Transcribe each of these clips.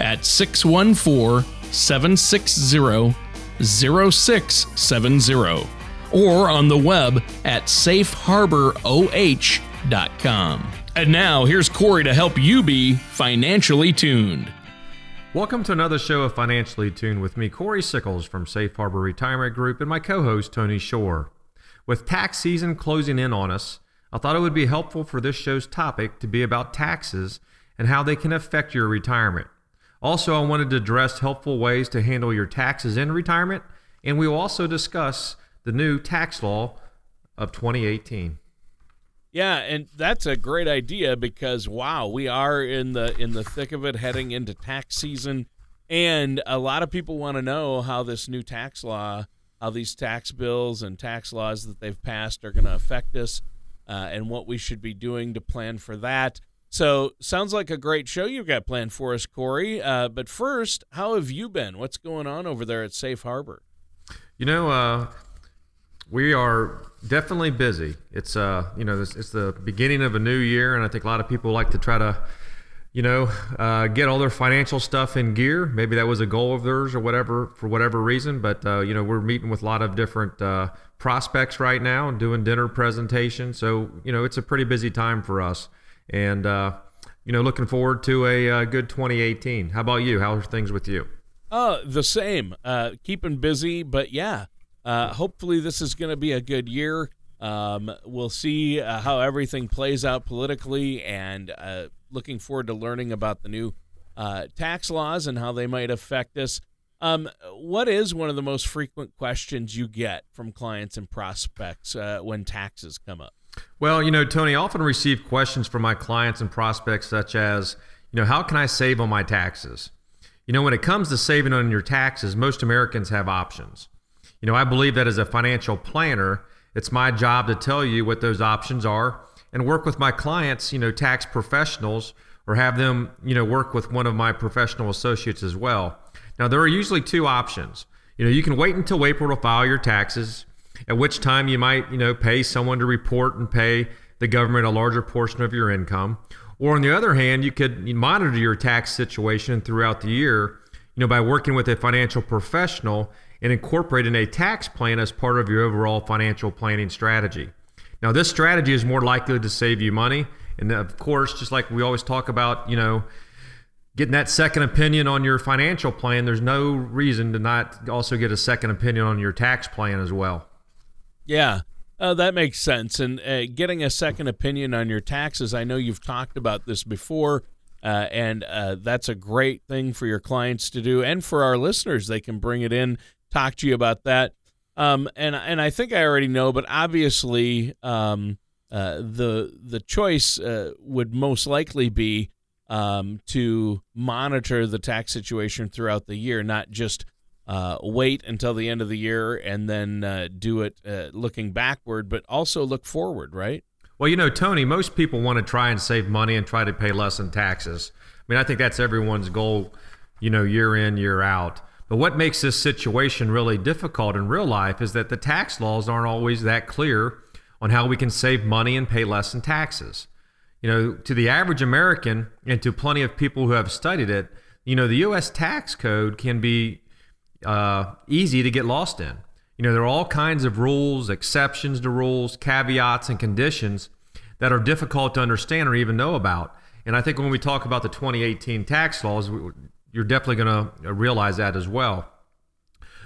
at 614 760 0670 or on the web at safeharboroh.com. And now, here's Corey to help you be financially tuned. Welcome to another show of Financially Tuned with me, Corey Sickles from Safe Harbor Retirement Group, and my co host, Tony Shore. With tax season closing in on us, I thought it would be helpful for this show's topic to be about taxes and how they can affect your retirement. Also, I wanted to address helpful ways to handle your taxes in retirement, and we will also discuss the new tax law of 2018. Yeah, and that's a great idea because wow, we are in the in the thick of it heading into tax season and a lot of people want to know how this new tax law, how these tax bills and tax laws that they've passed are going to affect us uh, and what we should be doing to plan for that. So, sounds like a great show you've got planned for us, Corey. Uh, but first, how have you been? What's going on over there at Safe Harbor? You know, uh, we are definitely busy. It's uh, you know, it's, it's, the beginning of a new year, and I think a lot of people like to try to, you know, uh, get all their financial stuff in gear. Maybe that was a goal of theirs or whatever for whatever reason. But uh, you know, we're meeting with a lot of different uh, prospects right now and doing dinner presentations. So you know, it's a pretty busy time for us, and uh, you know, looking forward to a, uh, good 2018. How about you? How are things with you? Uh, the same. Uh, keeping busy, but yeah uh, hopefully, this is going to be a good year. Um, we'll see uh, how everything plays out politically, and uh, looking forward to learning about the new uh, tax laws and how they might affect us. Um, what is one of the most frequent questions you get from clients and prospects uh, when taxes come up? Well, you know, Tony, I often receive questions from my clients and prospects such as, you know, how can I save on my taxes? You know, when it comes to saving on your taxes, most Americans have options. You know, I believe that as a financial planner, it's my job to tell you what those options are and work with my clients, you know, tax professionals or have them, you know, work with one of my professional associates as well. Now, there are usually two options. You know, you can wait until April to file your taxes, at which time you might, you know, pay someone to report and pay the government a larger portion of your income. Or on the other hand, you could monitor your tax situation throughout the year, you know, by working with a financial professional and incorporating a tax plan as part of your overall financial planning strategy. Now, this strategy is more likely to save you money. And of course, just like we always talk about, you know, getting that second opinion on your financial plan, there's no reason to not also get a second opinion on your tax plan as well. Yeah, uh, that makes sense. And uh, getting a second opinion on your taxes, I know you've talked about this before. Uh, and uh, that's a great thing for your clients to do and for our listeners. They can bring it in talk to you about that. Um, and and I think I already know, but obviously um, uh, the the choice uh, would most likely be um, to monitor the tax situation throughout the year, not just uh, wait until the end of the year and then uh, do it uh, looking backward, but also look forward, right? Well, you know, Tony, most people want to try and save money and try to pay less in taxes. I mean, I think that's everyone's goal, you know, year in, year out. But what makes this situation really difficult in real life is that the tax laws aren't always that clear on how we can save money and pay less in taxes. You know, to the average American and to plenty of people who have studied it, you know, the U.S. tax code can be uh, easy to get lost in. You know, there are all kinds of rules, exceptions to rules, caveats, and conditions that are difficult to understand or even know about. And I think when we talk about the 2018 tax laws, you're definitely going to realize that as well.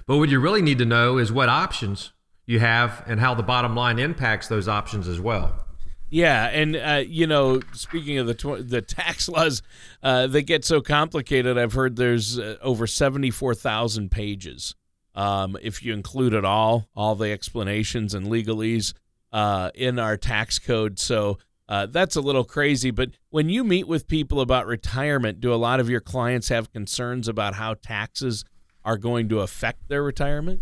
But what you really need to know is what options you have and how the bottom line impacts those options as well. Yeah, and uh, you know, speaking of the tw- the tax laws, uh, they get so complicated. I've heard there's uh, over seventy four thousand pages. Um, if you include it all, all the explanations and legalese uh, in our tax code, so uh, that's a little crazy. But when you meet with people about retirement, do a lot of your clients have concerns about how taxes are going to affect their retirement?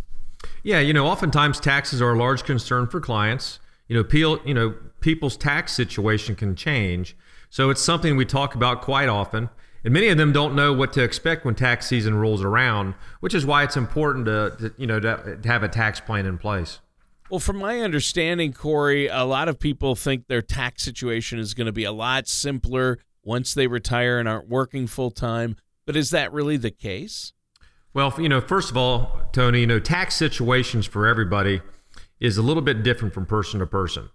Yeah, you know, oftentimes taxes are a large concern for clients. You know, peel, you know, people's tax situation can change. So it's something we talk about quite often. And many of them don't know what to expect when tax season rolls around, which is why it's important to, to you know to, to have a tax plan in place. Well, from my understanding, Corey, a lot of people think their tax situation is going to be a lot simpler once they retire and aren't working full time. But is that really the case? Well, you know, first of all, Tony, you know, tax situations for everybody is a little bit different from person to person.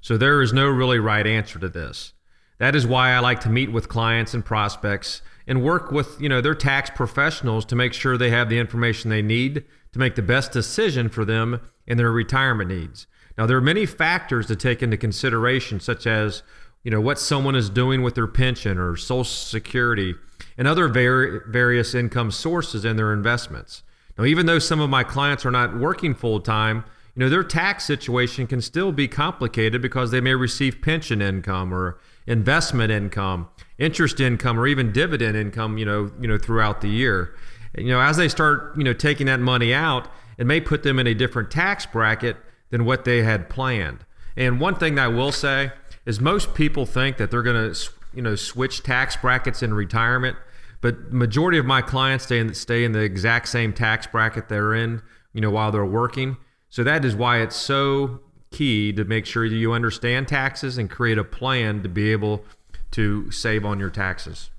So there is no really right answer to this. That is why I like to meet with clients and prospects and work with, you know, their tax professionals to make sure they have the information they need to make the best decision for them and their retirement needs. Now, there are many factors to take into consideration, such as, you know, what someone is doing with their pension or Social Security and other var- various income sources in their investments. Now, even though some of my clients are not working full time, you know, their tax situation can still be complicated because they may receive pension income or investment income, interest income, or even dividend income, you know, you know, throughout the year. And, you know, as they start, you know, taking that money out, it may put them in a different tax bracket than what they had planned. And one thing that I will say is most people think that they're going to, you know, switch tax brackets in retirement, but majority of my clients stay in stay in the exact same tax bracket they're in, you know, while they're working. So that is why it's so key to make sure that you understand taxes and create a plan to be able to save on your taxes.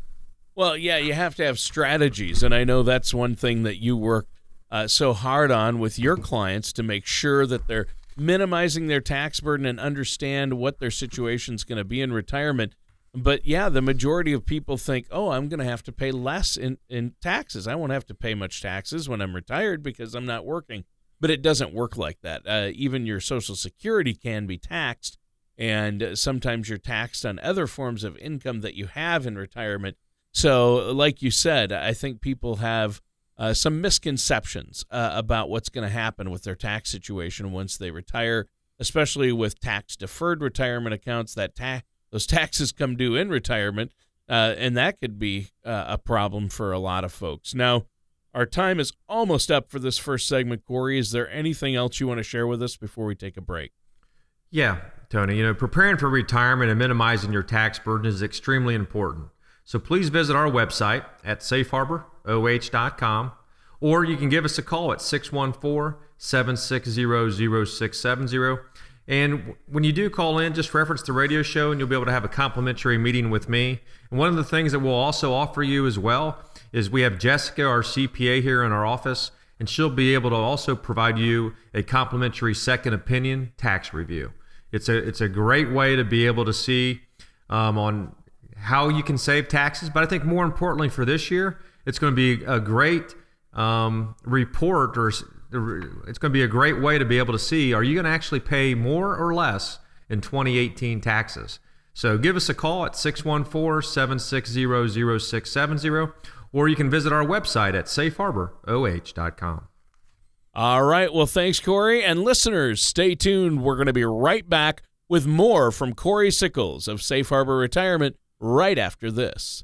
Well, yeah, you have to have strategies, and I know that's one thing that you work uh, so hard on with your clients to make sure that they're minimizing their tax burden and understand what their situation is going to be in retirement. But yeah, the majority of people think, oh, I'm going to have to pay less in, in taxes. I won't have to pay much taxes when I'm retired because I'm not working but it doesn't work like that. Uh, even your Social Security can be taxed, and sometimes you're taxed on other forms of income that you have in retirement. So, like you said, I think people have uh, some misconceptions uh, about what's going to happen with their tax situation once they retire, especially with tax deferred retirement accounts. That ta- those taxes come due in retirement, uh, and that could be uh, a problem for a lot of folks. Now, our time is almost up for this first segment, Corey. Is there anything else you want to share with us before we take a break? Yeah, Tony. You know, preparing for retirement and minimizing your tax burden is extremely important. So please visit our website at safeharboroh.com or you can give us a call at 614 760 0670. And when you do call in, just reference the radio show and you'll be able to have a complimentary meeting with me. And one of the things that we'll also offer you as well is we have Jessica, our CPA here in our office, and she'll be able to also provide you a complimentary second opinion tax review. It's a it's a great way to be able to see um, on how you can save taxes, but I think more importantly for this year, it's going to be a great um, report or it's going to be a great way to be able to see are you going to actually pay more or less in 2018 taxes. So give us a call at 614 760 0670 or you can visit our website at safeharboroh.com. All right. Well, thanks, Corey. And listeners, stay tuned. We're going to be right back with more from Corey Sickles of Safe Harbor Retirement right after this.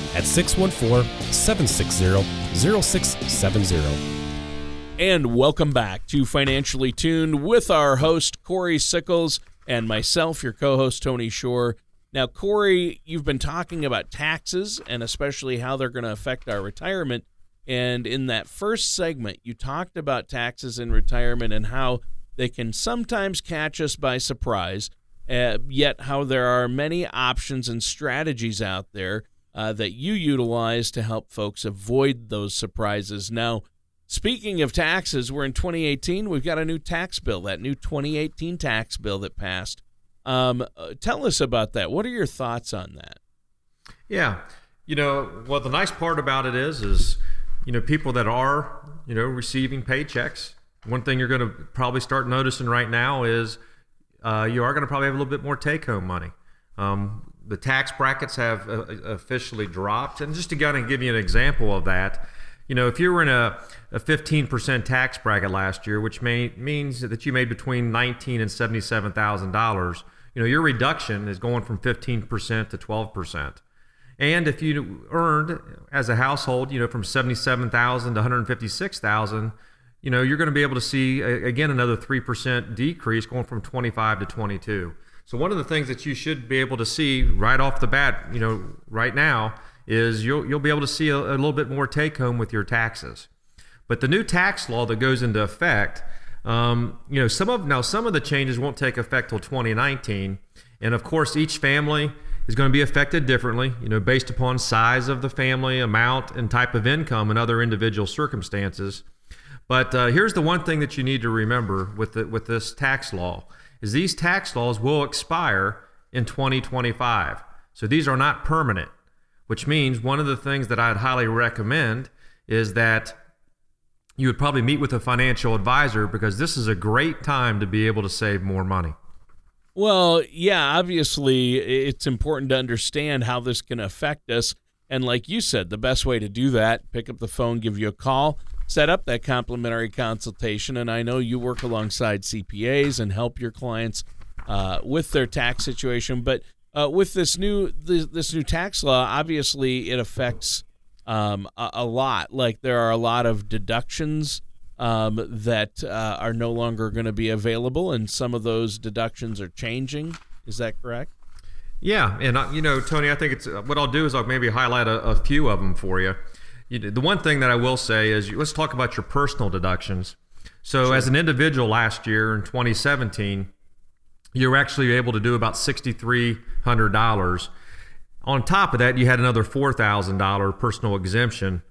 at 614 760 0670. And welcome back to Financially Tuned with our host, Corey Sickles, and myself, your co host, Tony Shore. Now, Corey, you've been talking about taxes and especially how they're going to affect our retirement. And in that first segment, you talked about taxes in retirement and how they can sometimes catch us by surprise. uh, yet how there are many options and strategies out there uh, that you utilize to help folks avoid those surprises. Now, speaking of taxes, we're in 2018. We've got a new tax bill, that new 2018 tax bill that passed. Um, uh, tell us about that. What are your thoughts on that? Yeah, you know, well, the nice part about it is, is you know, people that are you know receiving paychecks. One thing you're going to probably start noticing right now is uh, you are going to probably have a little bit more take-home money. Um, the tax brackets have uh, officially dropped, and just to kind of give you an example of that, you know, if you were in a, a 15% tax bracket last year, which may, means that you made between 19 and 77 thousand dollars, you know, your reduction is going from 15% to 12%. And if you earned as a household, you know, from 77,000 to 156,000, you know, you're going to be able to see again another 3% decrease going from 25 to 22. So one of the things that you should be able to see right off the bat, you know, right now is you'll you'll be able to see a, a little bit more take home with your taxes. But the new tax law that goes into effect, um, you know, some of now some of the changes won't take effect till 2019, and of course each family is going to be affected differently, you know, based upon size of the family, amount, and type of income, and other individual circumstances. But uh, here's the one thing that you need to remember with the, with this tax law is these tax laws will expire in 2025. So these are not permanent, which means one of the things that I'd highly recommend is that you would probably meet with a financial advisor because this is a great time to be able to save more money. Well, yeah, obviously it's important to understand how this can affect us. And like you said, the best way to do that, pick up the phone, give you a call, set up that complimentary consultation. And I know you work alongside CPAs and help your clients uh, with their tax situation. But uh, with this new this, this, new tax law, obviously it affects um, a, a, lot. Like there are a lot of deductions um, that uh, are no longer going to be available, and some of those deductions are changing. Is that correct? Yeah, and uh, you know, Tony, I think it's what I'll do is I'll maybe highlight a, a few of them for you you the one thing that I will say is let's talk about your personal deductions. So, sure. as an individual last year in 2017, you were actually able to do about $6,300. On top of that, you had another $4,000 personal exemption.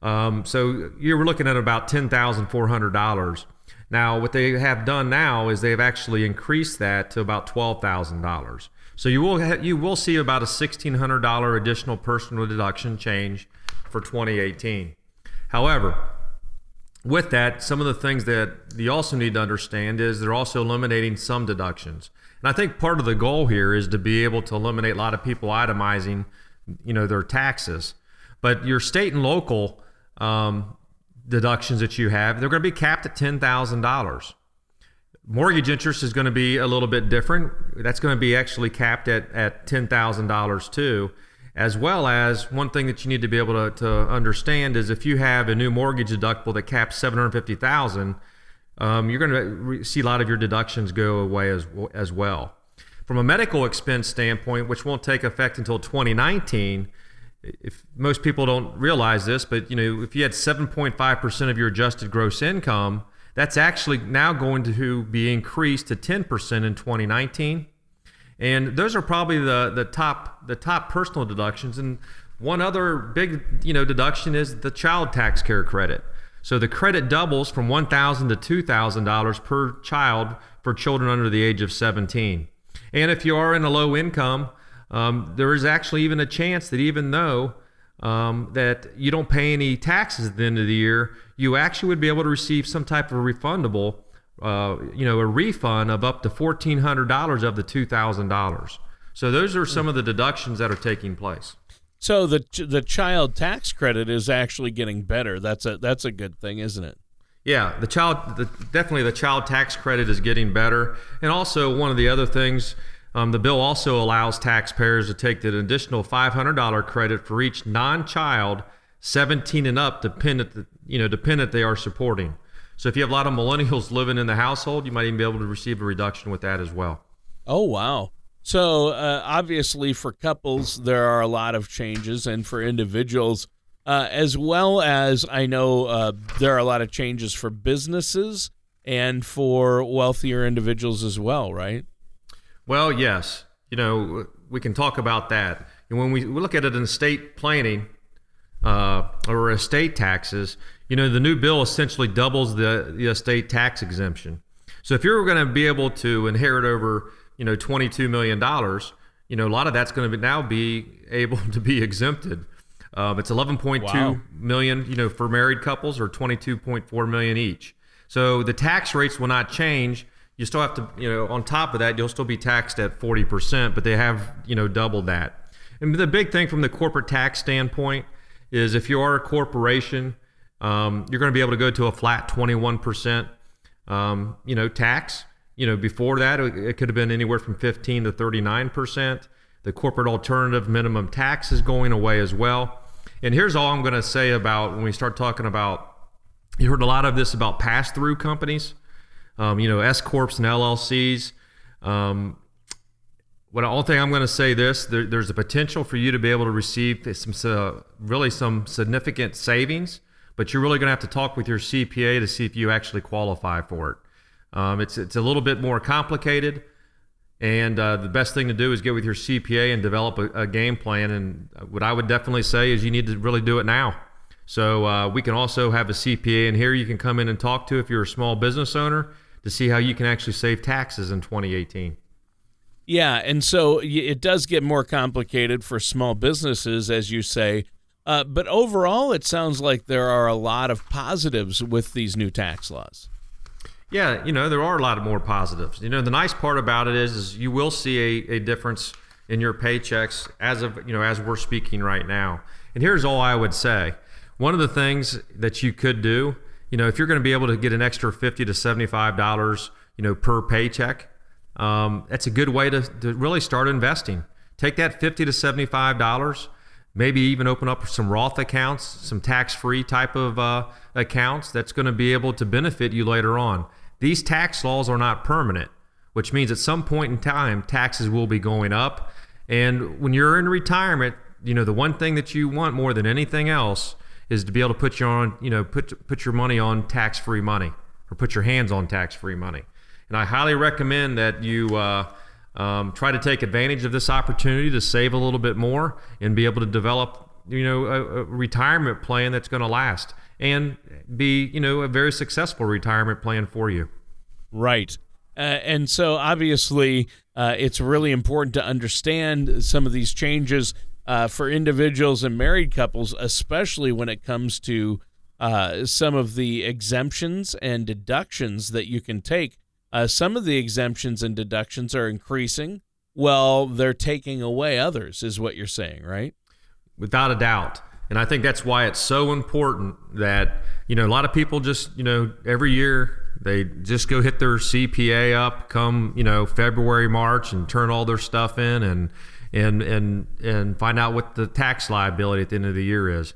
Um, so, you were looking at about $10,400. Now, what they have done now is they've actually increased that to about $12,000. So you will ha- you will see about a $1,600 additional personal deduction change for 2018. However, with that, some of the things that you also need to understand is they're also eliminating some deductions. And I think part of the goal here is to be able to eliminate a lot of people itemizing, you know, their taxes. But your state and local um, deductions that you have, they're going to be capped at ten thousand dollars. Mortgage interest is going to be a little bit different. That's going to be actually capped at at ten thousand dollars too as well as one thing that you need to be able to, to understand is if you have a new mortgage deductible that caps 750000 um, you're going to re- see a lot of your deductions go away as, as well. From a medical expense standpoint which won't take effect until 2019 if most people don't realize this but you know if you had 7.5% of your adjusted gross income that's actually now going to be increased to 10% in 2019 and those are probably the the top the top personal deductions. And one other big you know deduction is the child tax care credit. So the credit doubles from one thousand to two thousand dollars per child for children under the age of 17. And if you are in a low income, um, there is actually even a chance that even though um, that you don't pay any taxes at the end of the year, you actually would be able to receive some type of refundable uh, you know, a refund of up to fourteen hundred dollars of the two thousand dollars. So those are some of the deductions that are taking place. So the the child tax credit is actually getting better. That's a that's a good thing, isn't it? Yeah, the child the, definitely the child tax credit is getting better, and also one of the other things. Um, the bill also allows taxpayers to take an additional $500 credit for each non-child 17 and up dependent, you know, dependent they are supporting. So if you have a lot of millennials living in the household, you might even be able to receive a reduction with that as well. Oh, wow. So uh, obviously, for couples, there are a lot of changes, and for individuals, uh, as well as I know uh, there are a lot of changes for businesses and for wealthier individuals as well, right? Well, yes. You know, we can talk about that. And when we look at it in estate planning uh, or estate taxes, you know, the new bill essentially doubles the, the estate tax exemption. So if you're going to be able to inherit over, you know, $22 million, you know, a lot of that's going to be now be able to be exempted. Um, it's 11.2 wow. million, you know, for married couples or 22.4 million each. So the tax rates will not change. You still have to, you know, on top of that, you'll still be taxed at 40%, but they have, you know, doubled that. And the big thing from the corporate tax standpoint is if you are a corporation, um, you're going to be able to go to a flat 21%, um, you know, tax. You know, before that, it could have been anywhere from 15 to 39%. The corporate alternative minimum tax is going away as well. And here's all I'm going to say about when we start talking about, you heard a lot of this about pass through companies, um, you know, S Corps and LLCs. Um, what only thing I'm going to say this there, there's a potential for you to be able to receive some uh, really some significant savings, but you're really going to have to talk with your CPA to see if you actually qualify for it. Um, it's it's a little bit more complicated. And uh, the best thing to do is get with your CPA and develop a, a, game plan. And what I would definitely say is you need to really do it now. So uh, we can also have a CPA in here you can come in and talk to if you're a small business owner to see how you can actually save taxes in 2018. Yeah, and so it does get more complicated for small businesses, as you say. Uh, but overall, it sounds like there are a lot of positives with these new tax laws. Yeah, you know, there are a lot of more positives. You know, the nice part about it is, is you will see a, a difference in your paychecks as of, you know, as we're speaking right now. And here's all I would say. One of the things that you could do, you know, if you're going to be able to get an extra 50 to $75, you know, per paycheck, um, that's a good way to, to really start investing. Take that 50 to $75, maybe even open up some Roth accounts, some tax free type of uh, accounts that's going to be able to benefit you later on. These tax laws are not permanent, which means at some point in time, taxes will be going up. And when you're in retirement, you know, the one thing that you want more than anything else is to be able to put your on, you know, put put your money on tax-free money or put your hands on tax-free money. And I highly recommend that you uh, um, try to take advantage of this opportunity to save a little bit more and be able to develop, you know, a, a retirement plan that's going to last and be, you know, a very successful retirement plan for you. Right. Uh, and so obviously, uh, it's really important to understand some of these changes uh, for individuals and married couples, especially when it comes to uh, some of the exemptions and deductions that you can take. Uh, some of the exemptions and deductions are increasing. Well, they're taking away others, is what you're saying, right? Without a doubt. And I think that's why it's so important that, you know, a lot of people just, you know, every year they just go hit their CPA up come, you know, February, March and turn all their stuff in and and and and find out what the tax liability at the end of the year is.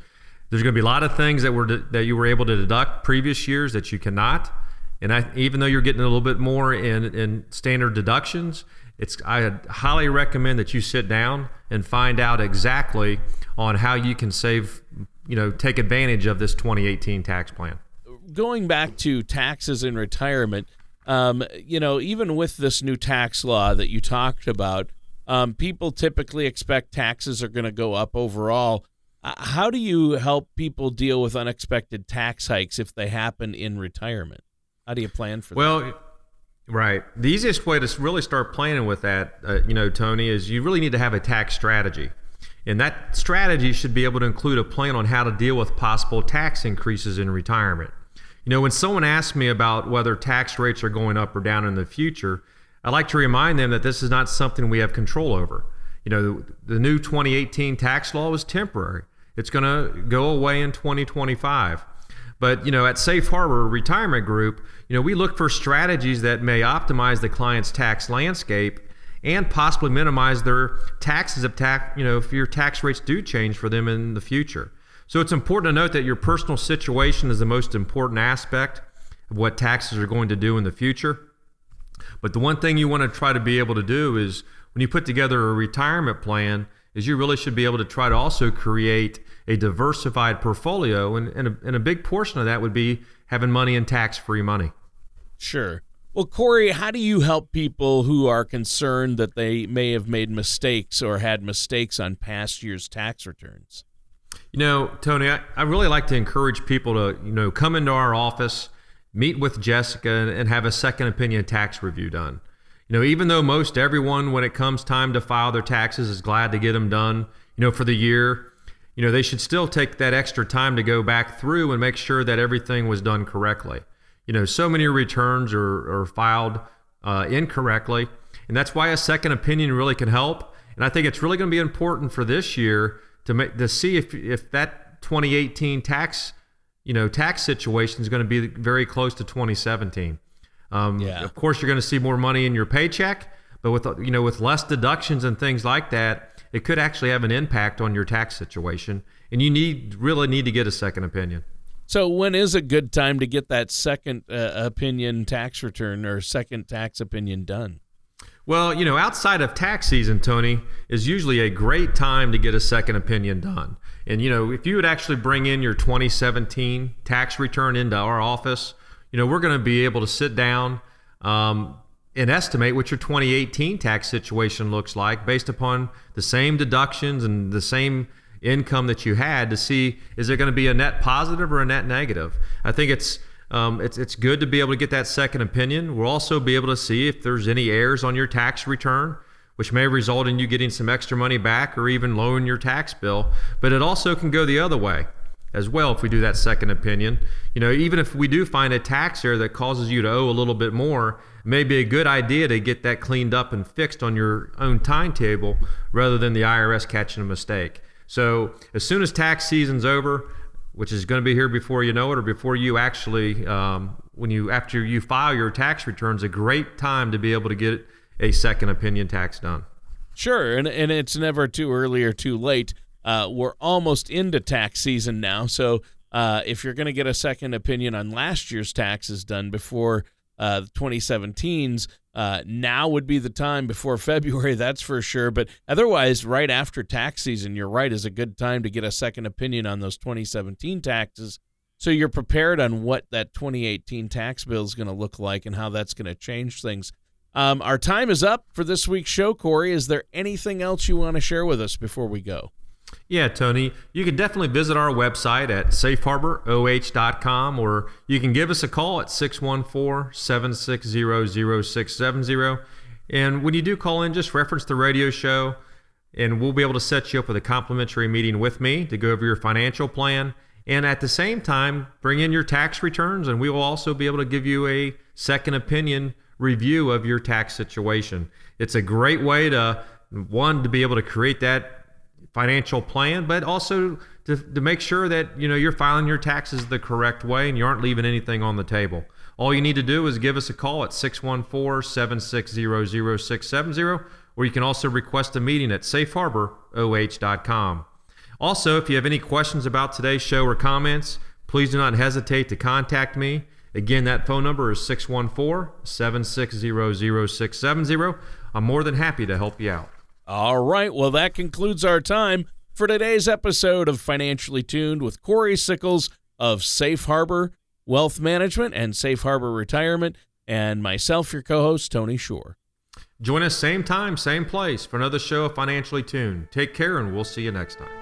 There's going to be a lot of things that were that you were able to deduct previous years that you cannot. And I, even though you're getting a little bit more in, in standard deductions, it's I highly recommend that you sit down and find out exactly on how you can save, you know, take advantage of this 2018 tax plan. Going back to taxes in retirement, um, you know, even with this new tax law that you talked about, um, people typically expect taxes are going to go up overall. Uh, how do you help people deal with unexpected tax hikes if they happen in retirement? How do you plan for well, that? Well, right. The easiest way to really start planning with that, uh, you know, Tony, is you really need to have a tax strategy. And that strategy should be able to include a plan on how to deal with possible tax increases in retirement. You know, when someone asks me about whether tax rates are going up or down in the future, I like to remind them that this is not something we have control over. You know, the, the new 2018 tax law is temporary. It's going to go away in 2025. But, you know, at Safe Harbor Retirement Group, you know, we look for strategies that may optimize the client's tax landscape and possibly minimize their taxes if tax, you know, if your tax rates do change for them in the future. So it's important to note that your personal situation is the most important aspect of what taxes are going to do in the future. But the one thing you want to try to be able to do is when you put together a retirement plan is you really should be able to try to also create a diversified portfolio and, and, a, and a big portion of that would be having money in tax-free money. Sure. Well, Corey, how do you help people who are concerned that they may have made mistakes or had mistakes on past year's tax returns? You know, Tony, I, I really like to encourage people to, you know, come into our office, meet with Jessica, and, and have a second opinion tax review done. You know, even though most everyone, when it comes time to file their taxes, is glad to get them done, you know, for the year, you know, they should still take that extra time to go back through and make sure that everything was done correctly. You know, so many returns are, are filed uh, incorrectly, and that's why a second opinion really can help. And I think it's really going to be important for this year to make to see if if that 2018 tax you know tax situation is going to be very close to 2017. Um, yeah. Of course, you're going to see more money in your paycheck, but with you know with less deductions and things like that, it could actually have an impact on your tax situation, and you need really need to get a second opinion. So, when is a good time to get that second uh, opinion tax return or second tax opinion done? Well, you know, outside of tax season, Tony, is usually a great time to get a second opinion done. And, you know, if you would actually bring in your 2017 tax return into our office, you know, we're going to be able to sit down um, and estimate what your 2018 tax situation looks like based upon the same deductions and the same income that you had to see is there going to be a net positive or a net negative. I think it's um, it's, it's good to be able to get that second opinion. We'll also be able to see if there's any errors on your tax return, which may result in you getting some extra money back or even lowering your tax bill. But it also can go the other way as well if we do that second opinion. You know, even if we do find a tax error that causes you to owe a little bit more, it may be a good idea to get that cleaned up and fixed on your own timetable rather than the IRS catching a mistake. So as soon as tax season's over, which is going to be here before you know it or before you actually um, when you after you file your tax returns a great time to be able to get a second opinion tax done sure and, and it's never too early or too late uh, we're almost into tax season now so uh, if you're going to get a second opinion on last year's taxes done before uh, 2017's. Uh, now would be the time before February, that's for sure. But otherwise, right after tax season, you're right, is a good time to get a second opinion on those 2017 taxes. So you're prepared on what that 2018 tax bill is going to look like and how that's going to change things. Um, our time is up for this week's show, Corey. Is there anything else you want to share with us before we go? Yeah, Tony, you can definitely visit our website at safeharboroh.com or you can give us a call at 614 760 0670. And when you do call in, just reference the radio show and we'll be able to set you up with a complimentary meeting with me to go over your financial plan. And at the same time, bring in your tax returns and we will also be able to give you a second opinion review of your tax situation. It's a great way to, one, to be able to create that financial plan, but also to, to make sure that you know you're filing your taxes the correct way and you aren't leaving anything on the table. All you need to do is give us a call at 614-760-0670, or you can also request a meeting at safeharboroh.com. Also, if you have any questions about today's show or comments, please do not hesitate to contact me. Again, that phone number is 614 760 0670. I'm more than happy to help you out. All right. Well, that concludes our time for today's episode of Financially Tuned with Corey Sickles of Safe Harbor Wealth Management and Safe Harbor Retirement, and myself, your co host, Tony Shore. Join us same time, same place for another show of Financially Tuned. Take care, and we'll see you next time.